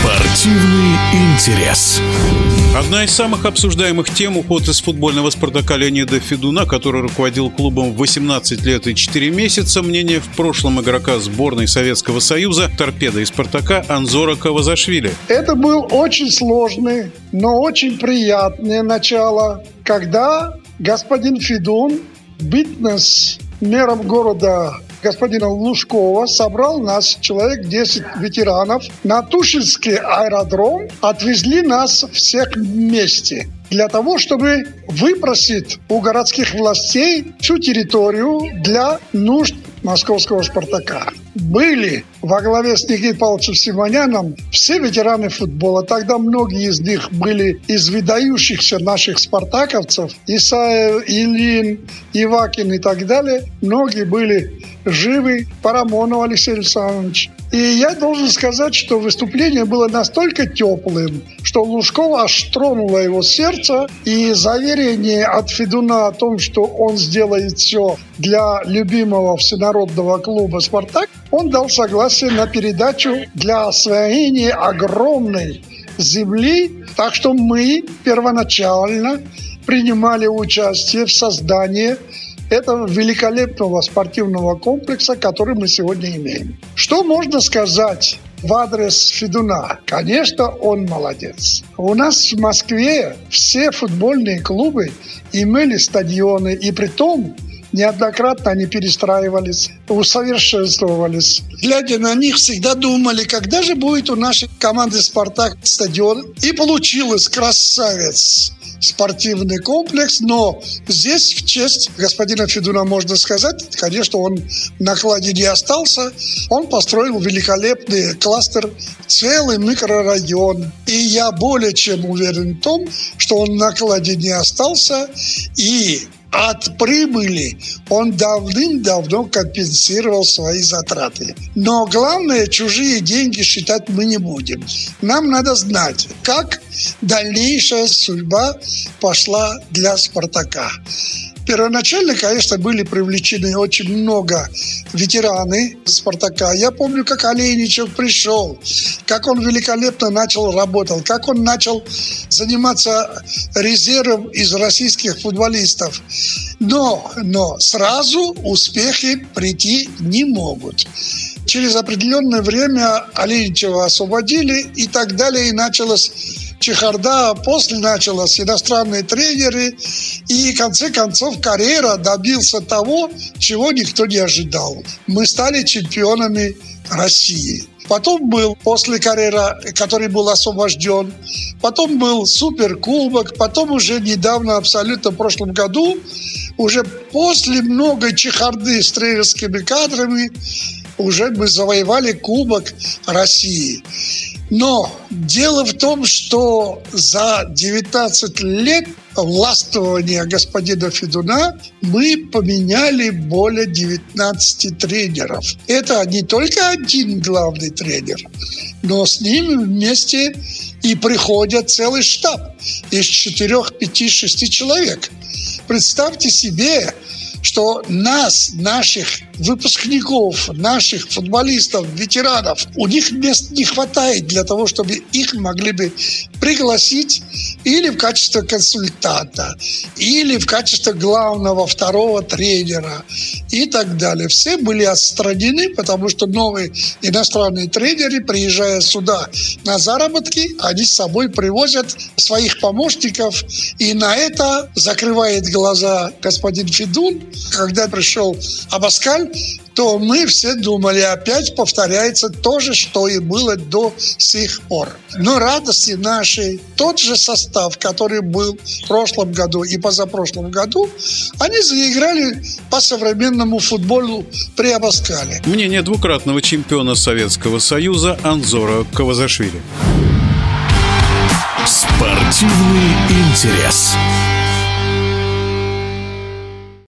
Спортивный интерес. Одна из самых обсуждаемых тем – уход из футбольного «Спартака» Леонида Федуна, который руководил клубом 18 лет и 4 месяца. Мнение в прошлом игрока сборной Советского Союза «Торпеда» и «Спартака» Анзора Кавазашвили. Это был очень сложный, но очень приятное начало, когда господин Федун, битнес мером города господина Лужкова собрал нас, человек 10 ветеранов, на Тушинский аэродром, отвезли нас всех вместе для того, чтобы выпросить у городских властей всю территорию для нужд московского «Спартака». Были во главе с Никитой Павловичем Симоняном все ветераны футбола. Тогда многие из них были из выдающихся наших спартаковцев. Исаев, Ильин, Ивакин и так далее. Многие были живы. Парамонов Алексей Александрович. И я должен сказать, что выступление было настолько теплым, что Лужкова аж тронуло его сердце. И заверение от Федуна о том, что он сделает все для любимого всенародного клуба «Спартак», он дал согласие на передачу для освоения огромной земли. Так что мы первоначально принимали участие в создании этого великолепного спортивного комплекса, который мы сегодня имеем. Что можно сказать в адрес Федуна? Конечно, он молодец. У нас в Москве все футбольные клубы имели стадионы, и при том неоднократно они перестраивались, усовершенствовались. Глядя на них, всегда думали, когда же будет у нашей команды «Спартак» стадион. И получилось красавец спортивный комплекс, но здесь в честь господина Федуна можно сказать, конечно, он в накладе не остался, он построил великолепный кластер, целый микрорайон. И я более чем уверен в том, что он в накладе не остался, и от прибыли он давным-давно компенсировал свои затраты. Но главное, чужие деньги считать мы не будем. Нам надо знать, как дальнейшая судьба пошла для «Спартака». Первоначально, конечно, были привлечены очень много ветераны «Спартака». Я помню, как Олейничев пришел, как он великолепно начал работать, как он начал заниматься резервом из российских футболистов. Но, но сразу успехи прийти не могут через определенное время Олейничева освободили и так далее, и началось чехарда, после началось иностранные тренеры, и в конце концов карьера добился того, чего никто не ожидал. Мы стали чемпионами России. Потом был после карьеры, который был освобожден. Потом был суперкубок. Потом уже недавно, абсолютно в прошлом году, уже после многой чехарды с тренерскими кадрами, уже мы завоевали Кубок России. Но дело в том, что за 19 лет властвования господина Федуна мы поменяли более 19 тренеров. Это не только один главный тренер, но с ним вместе и приходят целый штаб из 4, 5, 6 человек. Представьте себе, что нас, наших выпускников, наших футболистов, ветеранов, у них мест не хватает для того, чтобы их могли бы пригласить или в качестве консультанта, или в качестве главного второго тренера и так далее. Все были отстранены, потому что новые иностранные тренеры, приезжая сюда на заработки, они с собой привозят своих помощников, и на это закрывает глаза господин Федун, когда пришел Абаскаль, то мы все думали, опять повторяется то же, что и было до сих пор. Но радости нашей, тот же состав, который был в прошлом году и позапрошлом году, они заиграли по современному футболу при Абаскале. Мнение двукратного чемпиона Советского Союза Анзора Кавазашвили. Спортивный интерес.